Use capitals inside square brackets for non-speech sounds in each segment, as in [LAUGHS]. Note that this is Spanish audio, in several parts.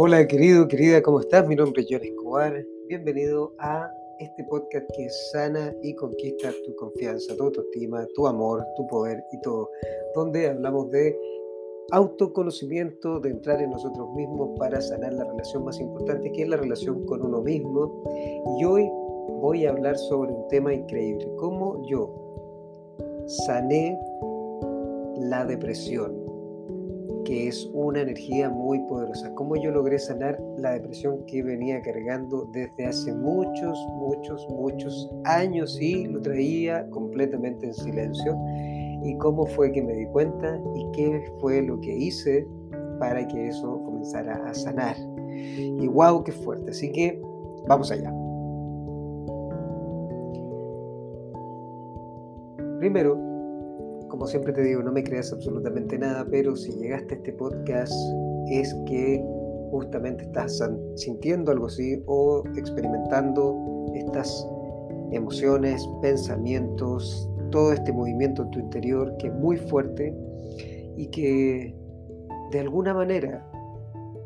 Hola querido, querida, ¿cómo estás? Mi nombre es John Escobar. Bienvenido a este podcast que sana y conquista tu confianza, tu autoestima, tu amor, tu poder y todo. Donde hablamos de autoconocimiento, de entrar en nosotros mismos para sanar la relación más importante que es la relación con uno mismo. Y hoy voy a hablar sobre un tema increíble, cómo yo sané la depresión que es una energía muy poderosa. Cómo yo logré sanar la depresión que venía cargando desde hace muchos, muchos, muchos años y lo traía completamente en silencio. Y cómo fue que me di cuenta y qué fue lo que hice para que eso comenzara a sanar. Y wow, qué fuerte. Así que vamos allá. Primero, como siempre te digo, no me creas absolutamente nada, pero si llegaste a este podcast es que justamente estás sintiendo algo así o experimentando estas emociones, pensamientos, todo este movimiento en tu interior que es muy fuerte y que de alguna manera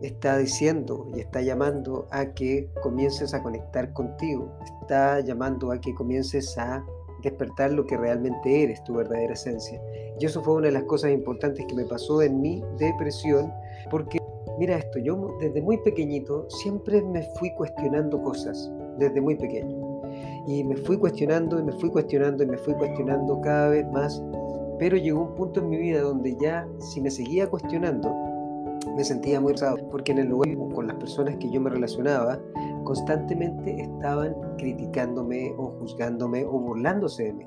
está diciendo y está llamando a que comiences a conectar contigo, está llamando a que comiences a despertar lo que realmente eres, tu verdadera esencia. Y eso fue una de las cosas importantes que me pasó en mi depresión, porque mira esto, yo desde muy pequeñito siempre me fui cuestionando cosas, desde muy pequeño. Y me fui cuestionando y me fui cuestionando y me fui cuestionando cada vez más, pero llegó un punto en mi vida donde ya si me seguía cuestionando, me sentía muy raro, porque en el lugar con las personas que yo me relacionaba, constantemente estaban criticándome o juzgándome o burlándose de mí.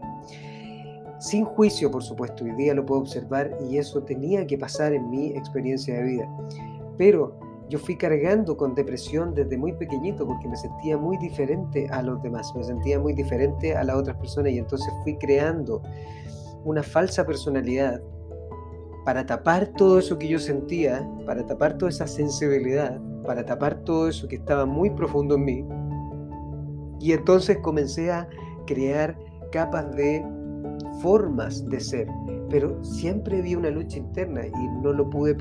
Sin juicio, por supuesto, hoy día lo puedo observar y eso tenía que pasar en mi experiencia de vida. Pero yo fui cargando con depresión desde muy pequeñito porque me sentía muy diferente a los demás, me sentía muy diferente a las otras personas y entonces fui creando una falsa personalidad para tapar todo eso que yo sentía, para tapar toda esa sensibilidad, para tapar todo eso que estaba muy profundo en mí. Y entonces comencé a crear capas de formas de ser, pero siempre había una lucha interna y no lo pude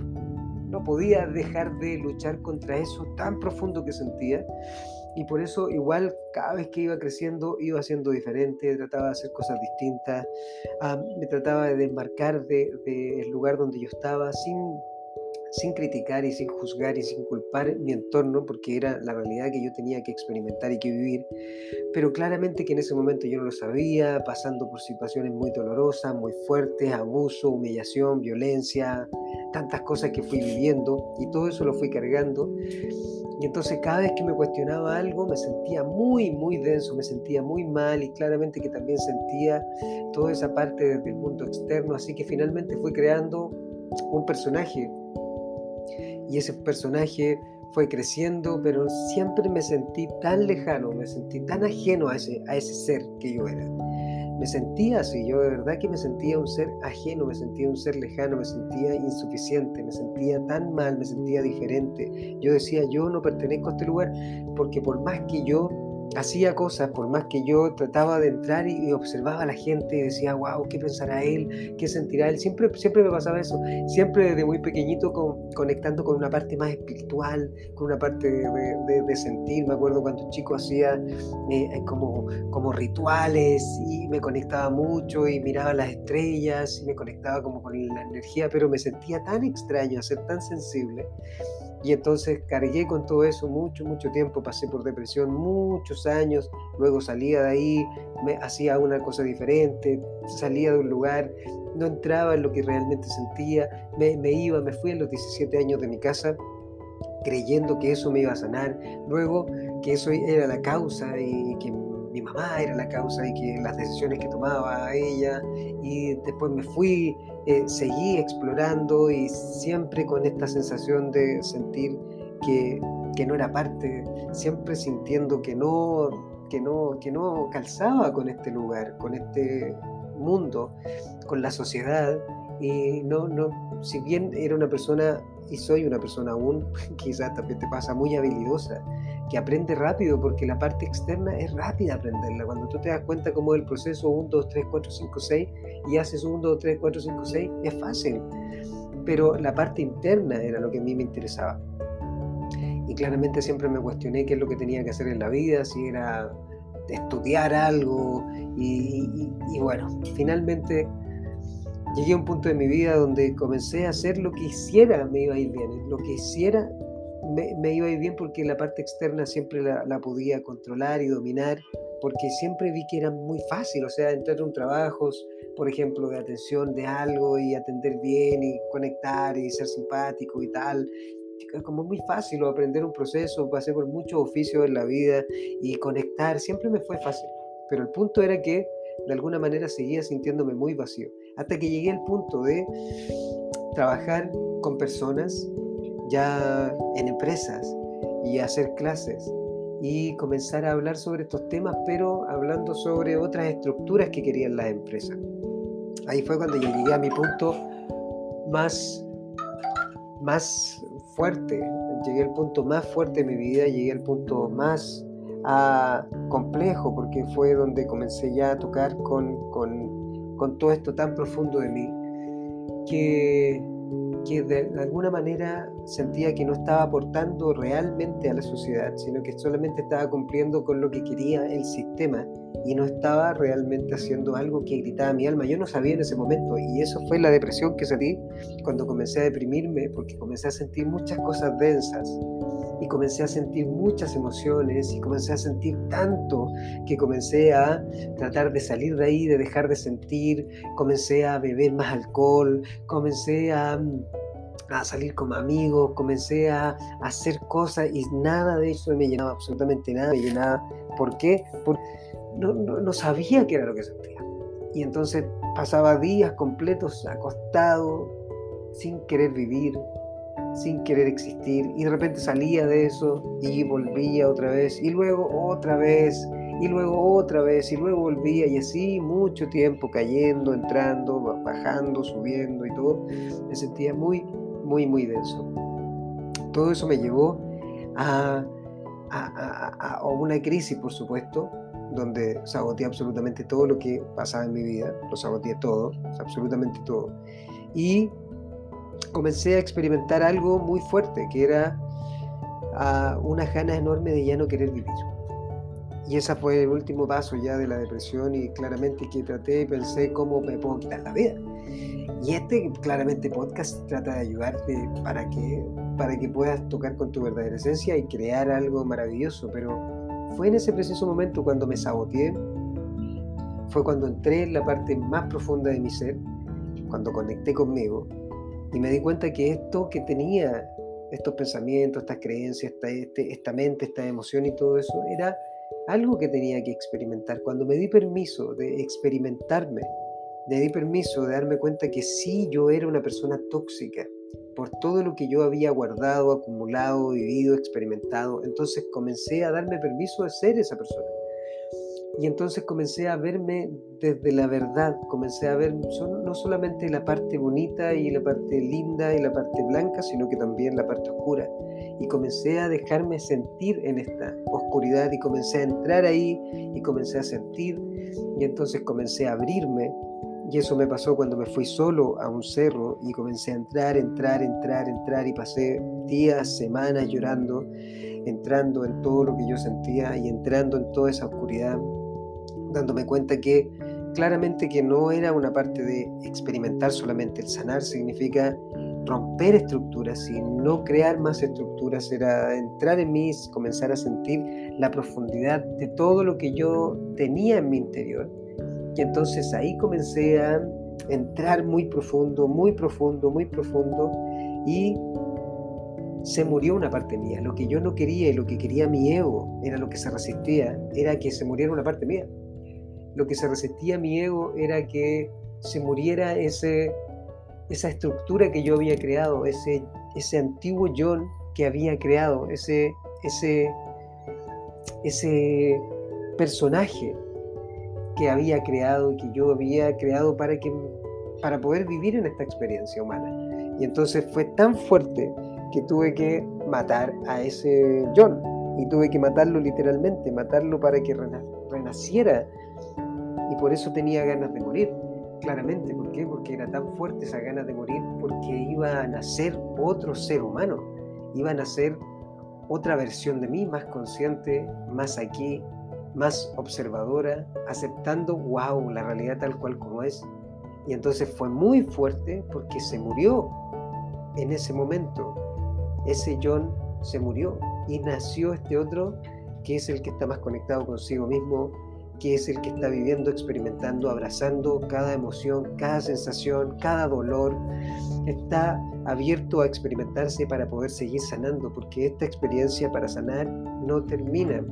no podía dejar de luchar contra eso tan profundo que sentía y por eso igual cada vez que iba creciendo iba siendo diferente, trataba de hacer cosas distintas, ah, me trataba de desmarcar del de, lugar donde yo estaba sin sin criticar y sin juzgar y sin culpar mi entorno, porque era la realidad que yo tenía que experimentar y que vivir, pero claramente que en ese momento yo no lo sabía, pasando por situaciones muy dolorosas, muy fuertes, abuso, humillación, violencia, tantas cosas que fui viviendo y todo eso lo fui cargando. Y entonces cada vez que me cuestionaba algo me sentía muy, muy denso, me sentía muy mal y claramente que también sentía toda esa parte desde el mundo externo, así que finalmente fui creando un personaje y ese personaje fue creciendo, pero siempre me sentí tan lejano, me sentí tan ajeno a ese, a ese ser que yo era. Me sentía así, yo de verdad que me sentía un ser ajeno, me sentía un ser lejano, me sentía insuficiente, me sentía tan mal, me sentía diferente. Yo decía, yo no pertenezco a este lugar porque por más que yo hacía cosas, por más que yo trataba de entrar y, observaba a la gente y decía, wow, ¿qué pensará él? ¿Qué sentirá él? Siempre, siempre me pasaba eso, siempre desde muy pequeñito conectando con una parte más espiritual, con una parte de, sentir. Me acuerdo cuando chico hacía eh, como, como rituales y me conectaba mucho y miraba las estrellas y me conectaba como con la energía, pero me sentía tan extraño, ser tan sensible y entonces cargué con todo eso mucho, mucho tiempo, pasé por depresión muchos años, luego salía de ahí, me hacía una cosa diferente, salía de un lugar, no entraba en lo que realmente sentía, me, me iba, me fui a los 17 años de mi casa creyendo que eso me iba a sanar, luego que eso era la causa y que mi mamá era la causa y que las decisiones que tomaba ella y después me fui, eh, seguí explorando y siempre con esta sensación de sentir que, que no era parte, siempre sintiendo que no, que, no, que no calzaba con este lugar, con este mundo, con la sociedad. Y no, no, si bien era una persona y soy una persona aún, [LAUGHS] quizás también te pasa muy habilidosa, que aprende rápido porque la parte externa es rápida aprenderla. Cuando tú te das cuenta cómo es el proceso 1, 2, 3, 4, 5, 6 y haces 1, 2, 3, 4, 5, 6, es fácil. Pero la parte interna era lo que a mí me interesaba. y claramente siempre me cuestioné qué es lo que tenía que hacer en la vida, si era estudiar algo y, bueno, finalmente llegué a un punto de mi vida donde comencé a hacer lo que hiciera me iba a ir bien, lo que hiciera me, iba a ir bien porque la parte externa siempre la, podía controlar y dominar, porque siempre vi que era muy fácil, o sea, entrar a un trabajo, por ejemplo, de atención de algo y atender bien y conectar y ser simpático y tal, como muy fácil o aprender un proceso, pasé por muchos oficios en la vida y conectar, siempre me fue fácil. Pero el punto era que de alguna manera seguía sintiéndome muy vacío, hasta que llegué al punto de trabajar con personas ya en empresas y hacer clases y comenzar a hablar sobre estos temas, pero hablando sobre otras estructuras que querían las empresas. Ahí fue cuando yo llegué a mi punto más, más fuerte, llegué al punto más fuerte de mi vida, llegué al punto más ah, complejo, porque fue donde comencé ya a tocar con, con, con todo esto tan profundo de mí, que que de alguna manera sentía que no estaba aportando realmente a la sociedad, sino que solamente estaba cumpliendo con lo que quería el sistema y no estaba realmente haciendo algo que gritaba mi alma. Yo no sabía en ese momento y eso fue la depresión que sentí cuando comencé a deprimirme porque comencé a sentir muchas cosas densas y comencé a sentir muchas emociones y comencé a sentir tanto que comencé a tratar de salir de ahí, de dejar de sentir, comencé a beber más alcohol, comencé a, a salir como amigos, comencé a, hacer cosas y nada de eso me llenaba, absolutamente nada me llenaba. ¿Por qué? Porque no, no sabía qué era lo que sentía. Y entonces pasaba días completos acostado, sin querer vivir, sin querer existir y de repente salía de eso y volvía otra vez y luego otra vez y luego otra vez y luego volvía y así mucho tiempo cayendo, entrando, bajando, subiendo y todo. Me sentía muy, muy, muy denso. Todo eso me llevó a, a, a una crisis, por supuesto, donde saboteé absolutamente todo lo que pasaba en mi vida, lo saboteé todo, absolutamente todo. Y comencé a experimentar algo muy fuerte, que era uh, una ganas enorme de ya no querer vivir. Y ese fue el último paso ya de la depresión y claramente que traté y pensé cómo me puedo quitar la vida. Y este claramente podcast trata de ayudarte para que, para que puedas tocar con tu verdadera esencia y crear algo maravilloso. Pero fue en ese preciso momento cuando me saboteé, fue cuando entré en la parte más profunda de mi ser, cuando conecté conmigo y me di cuenta que esto que tenía, estos pensamientos, estas creencias, esta, este, esta mente, esta emoción y todo eso, era algo que tenía que experimentar. Cuando me di permiso de experimentarme, me di permiso de darme cuenta que sí yo era una persona tóxica por todo lo que yo había guardado, acumulado, vivido, experimentado. Entonces comencé a darme permiso de ser esa persona. Y entonces comencé a verme desde la verdad, comencé a ver no solamente la parte bonita y la parte linda y la parte blanca, sino que también la parte oscura. Y comencé a dejarme sentir en esta oscuridad y comencé a entrar ahí y comencé a sentir. Y entonces comencé a abrirme. Y eso me pasó cuando me fui solo a un cerro y comencé a entrar, entrar, entrar, entrar y pasé días, semanas llorando, entrando en todo lo que yo sentía y entrando en toda esa oscuridad dándome cuenta que claramente que no era una parte de experimentar solamente. El sanar significa romper estructuras y no crear más estructuras, era entrar en mí, comenzar a sentir la profundidad de todo lo que yo tenía en mi interior. Y entonces ahí comencé a entrar muy profundo, muy profundo, muy profundo y se murió una parte mía. Lo que yo no quería y lo que quería mi ego era lo que se resistía, era que se muriera una parte mía lo que se resistía mi ego era que se muriera ese, esa estructura que yo había creado, ese, ese antiguo John que había creado, ese, ese, ese personaje que había creado y que yo había creado para, que, para poder vivir en esta experiencia humana. Y entonces fue tan fuerte que tuve que matar a ese John. Y tuve que matarlo literalmente, matarlo para que renaciera y por eso tenía ganas de morir, claramente. ¿Por qué? Porque era tan fuerte esa ganas de morir, porque iba a nacer otro ser humano, iba a nacer otra versión de mí, más consciente, más aquí, más observadora, aceptando, wow, la realidad tal cual como es. Y entonces fue muy fuerte porque se murió en ese momento. Ese John se murió y nació este otro que es el que está más conectado consigo mismo, que es el que está viviendo, experimentando, abrazando cada emoción, cada sensación, cada dolor. Está abierto a experimentarse para poder seguir sanando, porque esta experiencia para sanar no termina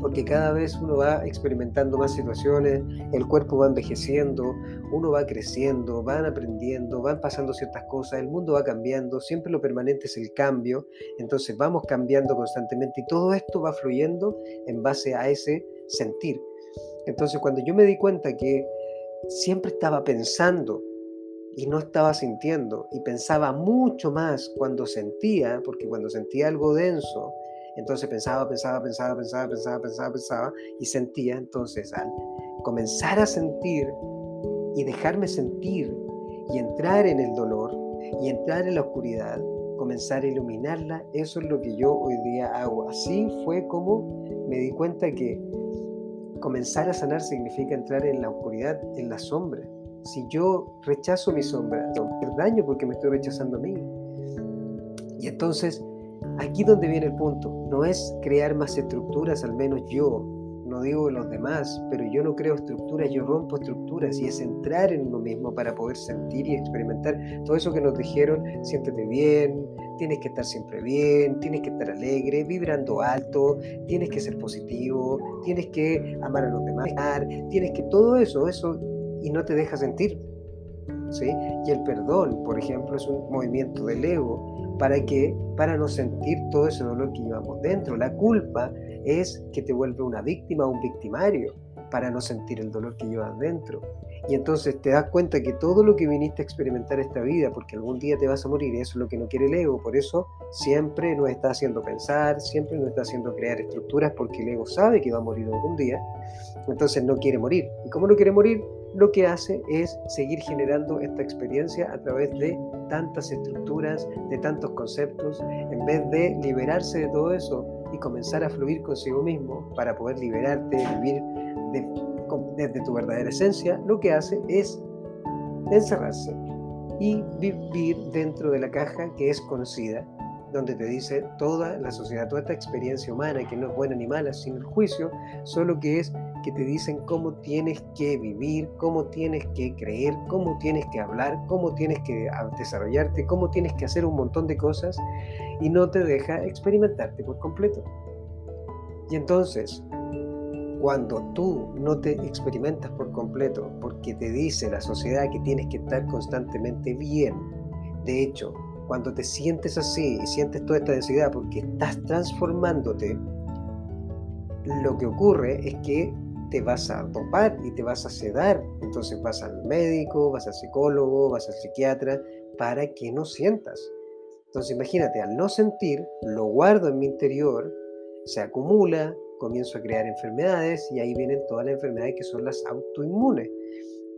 porque cada vez uno va experimentando más situaciones, el cuerpo va envejeciendo, uno va creciendo, van aprendiendo, van pasando ciertas cosas, el mundo va cambiando, siempre lo permanente es el cambio, entonces vamos cambiando constantemente y todo esto va fluyendo en base a ese sentir. Entonces cuando yo me di cuenta que siempre estaba pensando y no estaba sintiendo y pensaba mucho más cuando sentía, porque cuando sentía algo denso, entonces pensaba, pensaba, pensaba, pensaba, pensaba, pensaba, pensaba y sentía. Entonces al comenzar a sentir y dejarme sentir y entrar en el dolor y entrar en la oscuridad, comenzar a iluminarla, eso es lo que yo hoy día hago. Así fue como me di cuenta que comenzar a sanar significa entrar en la oscuridad, en la sombra. Si yo rechazo mi sombra, el daño porque me estoy rechazando a mí. Y entonces Aquí donde viene el punto, no es crear más estructuras, al menos yo, no digo los demás, pero yo no creo estructuras, yo rompo estructuras y es entrar en uno mismo para poder sentir y experimentar todo eso que nos dijeron, siéntete bien, tienes que estar siempre bien, tienes que estar alegre, vibrando alto, tienes que ser positivo, tienes que amar a los demás, tienes que todo eso, eso, y no te deja sentir. ¿Sí? Y el perdón, por ejemplo, es un movimiento del ego ¿Para qué? Para no sentir todo ese dolor que llevamos dentro. La culpa es que te vuelve una víctima o un victimario para no sentir el dolor que llevas dentro. Y entonces te das cuenta que todo lo que viniste a experimentar esta vida, porque algún día te vas a morir, eso es lo que no quiere el ego, por eso siempre nos está haciendo pensar, siempre nos está haciendo crear estructuras, porque el ego sabe que va a morir algún día, entonces no quiere morir. ¿Y cómo no quiere morir? Lo que hace es seguir generando esta experiencia a través de tantas estructuras, de tantos conceptos, en vez de liberarse de todo eso y comenzar a fluir consigo mismo para poder liberarte, vivir desde tu verdadera esencia, lo que hace es encerrarse y vivir dentro de la caja que es conocida, donde te dice toda la sociedad, toda esta experiencia humana, que no es buena ni mala, sin el juicio, solo que es que te dicen cómo tienes que vivir, cómo tienes que creer, cómo tienes que hablar, cómo tienes que desarrollarte, cómo tienes que hacer un montón de cosas y no te deja experimentarte por completo. Y entonces, cuando tú no te experimentas por completo, porque te dice la sociedad que tienes que estar constantemente bien, de hecho, cuando te sientes así y sientes toda esta densidad porque estás transformándote, lo que ocurre es que te vas a topar y te vas a sedar. Entonces vas al médico, vas al psicólogo, vas al psiquiatra, para que no sientas. Entonces imagínate, al no sentir, lo guardo en mi interior, se acumula, comienzo a crear enfermedades y ahí vienen todas las enfermedades que son las autoinmunes,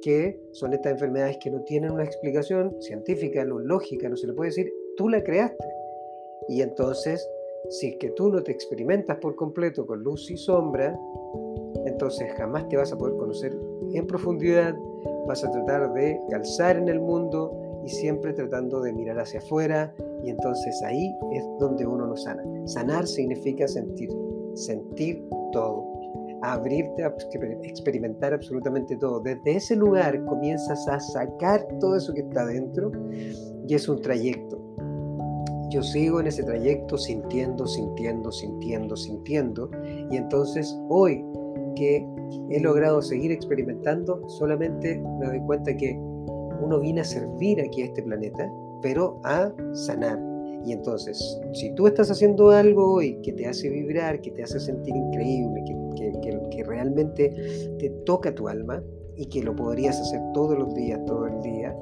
que son estas enfermedades que no tienen una explicación científica, no lógica, no se le puede decir, tú la creaste. Y entonces, si es que tú no te experimentas por completo con luz y sombra, entonces jamás te vas a poder conocer en profundidad, vas a tratar de calzar en el mundo y siempre tratando de mirar hacia afuera y entonces ahí es donde uno no sana. Sanar significa sentir, sentir todo, abrirte a experimentar absolutamente todo. Desde ese lugar comienzas a sacar todo eso que está dentro y es un trayecto. Yo sigo en ese trayecto sintiendo, sintiendo, sintiendo, sintiendo y entonces hoy que he logrado seguir experimentando, solamente me doy cuenta que uno viene a servir aquí a este planeta, pero a sanar. Y entonces, si tú estás haciendo algo y que te hace vibrar, que te hace sentir increíble, que, que, que, realmente te toca tu alma y que lo podrías hacer todos los días, todo el día,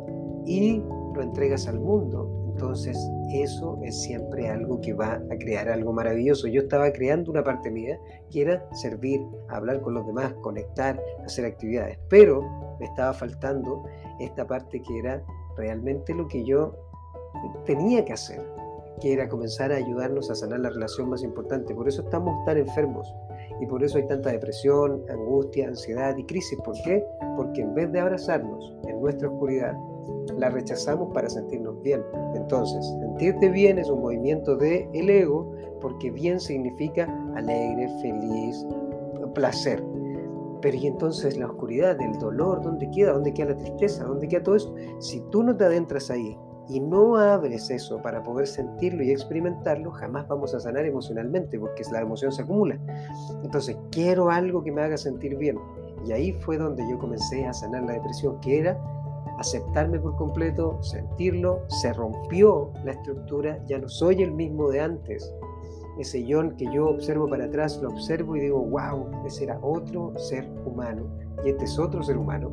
y lo entregas al mundo, entonces, eso es siempre algo que va a crear algo maravilloso. Yo estaba creando una parte mía que era servir, hablar con los demás, conectar, hacer actividades, pero me estaba faltando esta parte que era realmente lo que yo tenía que hacer. que era comenzar a ayudarnos a sanar la relación más importante. Por eso estamos tan enfermos y por eso hay tanta depresión, angustia, ansiedad y crisis. ¿Por qué? Porque en vez de abrazarnos en nuestra oscuridad, la rechazamos para sentirnos bien. Entonces, sentirte bien es un movimiento del el ego porque bien significa alegre, feliz, placer. Pero y entonces la oscuridad, el dolor, ¿dónde queda? ¿Dónde queda la tristeza? ¿Dónde queda todo eso? Si tú no te adentras ahí y no abres eso para poder sentirlo y experimentarlo, jamás vamos a sanar emocionalmente porque la emoción se acumula. Entonces, quiero algo que me haga sentir bien. Y ahí fue donde yo comencé a sanar la depresión, que era aceptarme por completo, sentirlo, se rompió la estructura, ya no soy el mismo de antes. Ese John que yo observo para atrás, lo observo y digo, wow, ese era otro ser humano y este es otro ser humano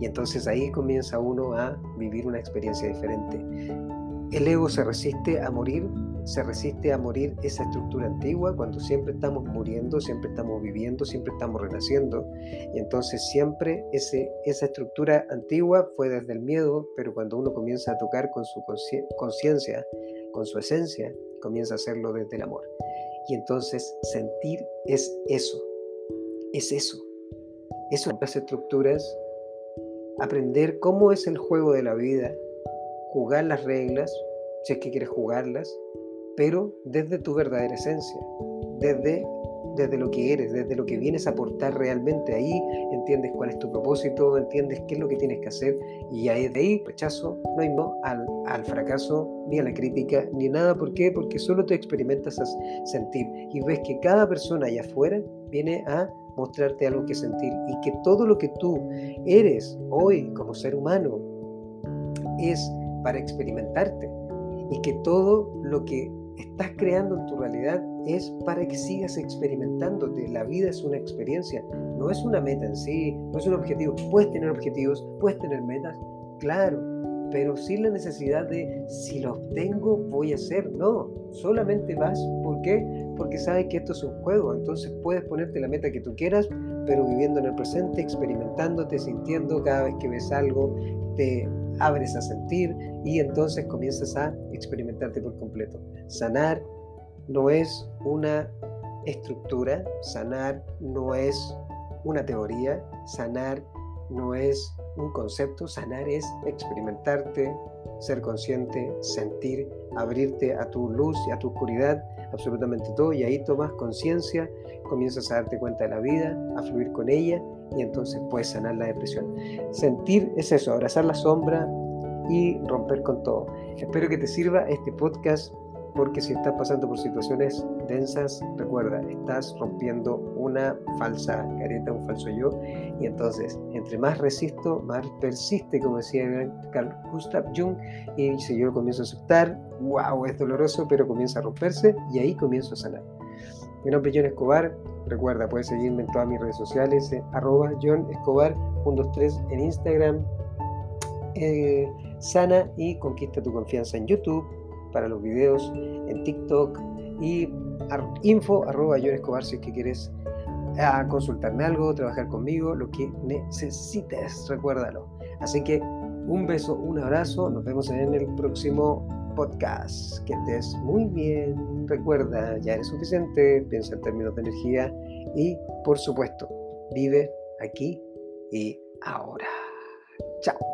y entonces ahí comienza uno a vivir una experiencia diferente. El ego se resiste a morir, se resiste a morir esa estructura antigua cuando siempre estamos muriendo, siempre estamos viviendo, siempre estamos renaciendo. Y entonces siempre ese, esa estructura antigua fue desde el miedo, pero cuando uno comienza a tocar con su conciencia, con su esencia, comienza a hacerlo desde el amor. Y entonces sentir es eso, es eso. Eso, las estructuras aprender cómo es el juego de la vida, jugar las reglas, si es que quieres jugarlas, pero desde tu verdadera esencia, desde, desde lo que eres, desde lo que vienes a aportar realmente ahí, entiendes cuál es tu propósito, entiendes qué es lo que tienes que hacer y ahí de ahí rechazo, no hay no al, al fracaso, ni a la crítica, ni nada. ¿Por qué? Porque solo te experimentas a sentir y ves que cada persona allá afuera viene a mostrarte algo que sentir y que todo lo que tú eres hoy como ser humano es para experimentarte y que todo lo que estás creando en tu realidad es para que sigas experimentándote. La vida es una experiencia, no es una meta en sí, no es un objetivo. Puedes tener objetivos, puedes tener metas, claro, pero sin la necesidad de si lo obtengo voy a hacer. No, solamente vas, ¿por qué? Porque sabes que esto es un juego, entonces puedes ponerte la meta que tú quieras, pero viviendo en el presente, experimentándote, sintiendo cada vez que ves algo, te abres a sentir y entonces comienzas a experimentarte por completo. Sanar no es una estructura, sanar no es una teoría, sanar no es un concepto, sanar es experimentarte, ser consciente, sentir, abrirte a tu luz y a tu oscuridad, absolutamente todo, y ahí tomas conciencia, comienzas a darte cuenta de la vida, a fluir con ella, y entonces puedes sanar la depresión. Sentir es eso, abrazar la sombra y romper con todo. Espero que te sirva este podcast porque si estás pasando por situaciones densas, recuerda, estás rompiendo una falsa careta, un falso yo, y entonces, entre más resisto, más persiste, como decía Carl Gustav Jung, y si yo lo comienzo a aceptar, wow, es doloroso, pero comienza a romperse, y ahí comienzo a sanar. Mi nombre es John Escobar, recuerda, puedes seguirme en todas mis redes sociales, eh, arroba John Escobar, 123 en Instagram, eh, sana y conquista tu confianza en YouTube, para los videos en TikTok y info arroba Escobar si es que quieres a consultarme algo, trabajar conmigo, lo que necesites, recuérdalo. Así que un beso, un abrazo, nos vemos en el próximo podcast. Que estés muy bien, recuerda, ya eres suficiente, piensa en términos de energía y por supuesto, vive aquí y ahora. Chao.